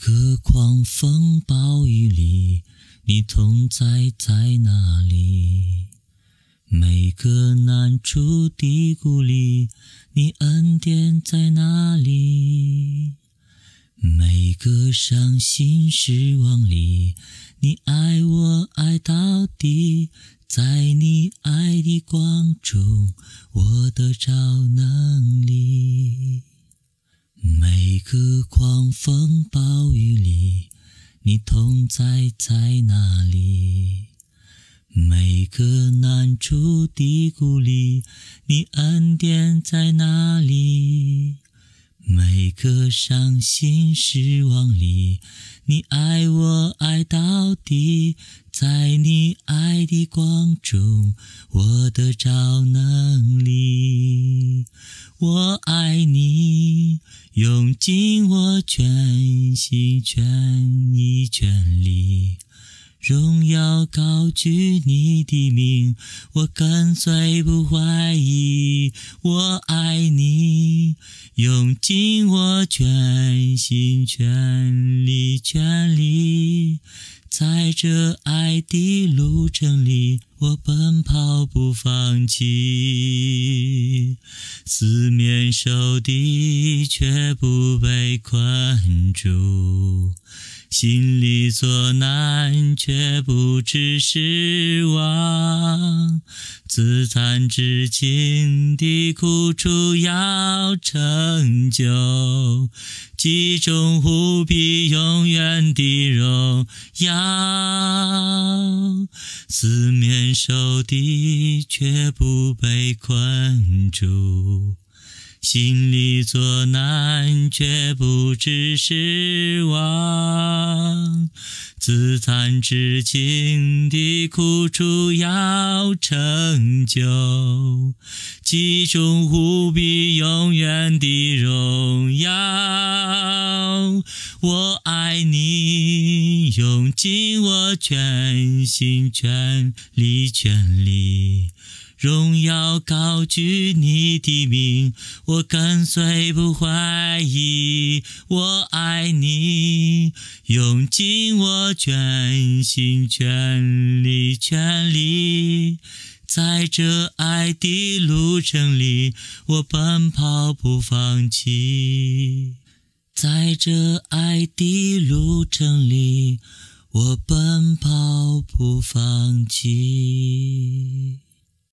每个狂风暴雨里，你同在在哪里？每个难处低谷里，你恩典在哪里？每个伤心失望里，你爱我爱到底，在你爱的光中，我得着能力。个狂风暴雨里，你同在在哪里？每个难处低谷里，你恩典在哪里？每个伤心失望里，你爱我爱到底，在你爱的光中，我得着能力。我爱你，全心全意全力。荣耀高举你的名，我跟随不怀疑。我爱你，用尽我全心全力全力，在这爱的路程里，我奔跑不放弃。四面受敌，却不被困住。心里作难，却不知失望；自残至今的苦楚要成就，集中无比永远的荣耀。四面受敌，却不被困住。心里作难，却不知失望；自残至尽的苦楚要成就，集中无比永远的荣耀。我爱你，用尽我全心全力全力。荣耀高举你的名，我跟随不怀疑。我爱你，用尽我全心全力全力，在这爱的路程里，我奔跑不放弃。在这爱的路程里，我奔跑不放弃。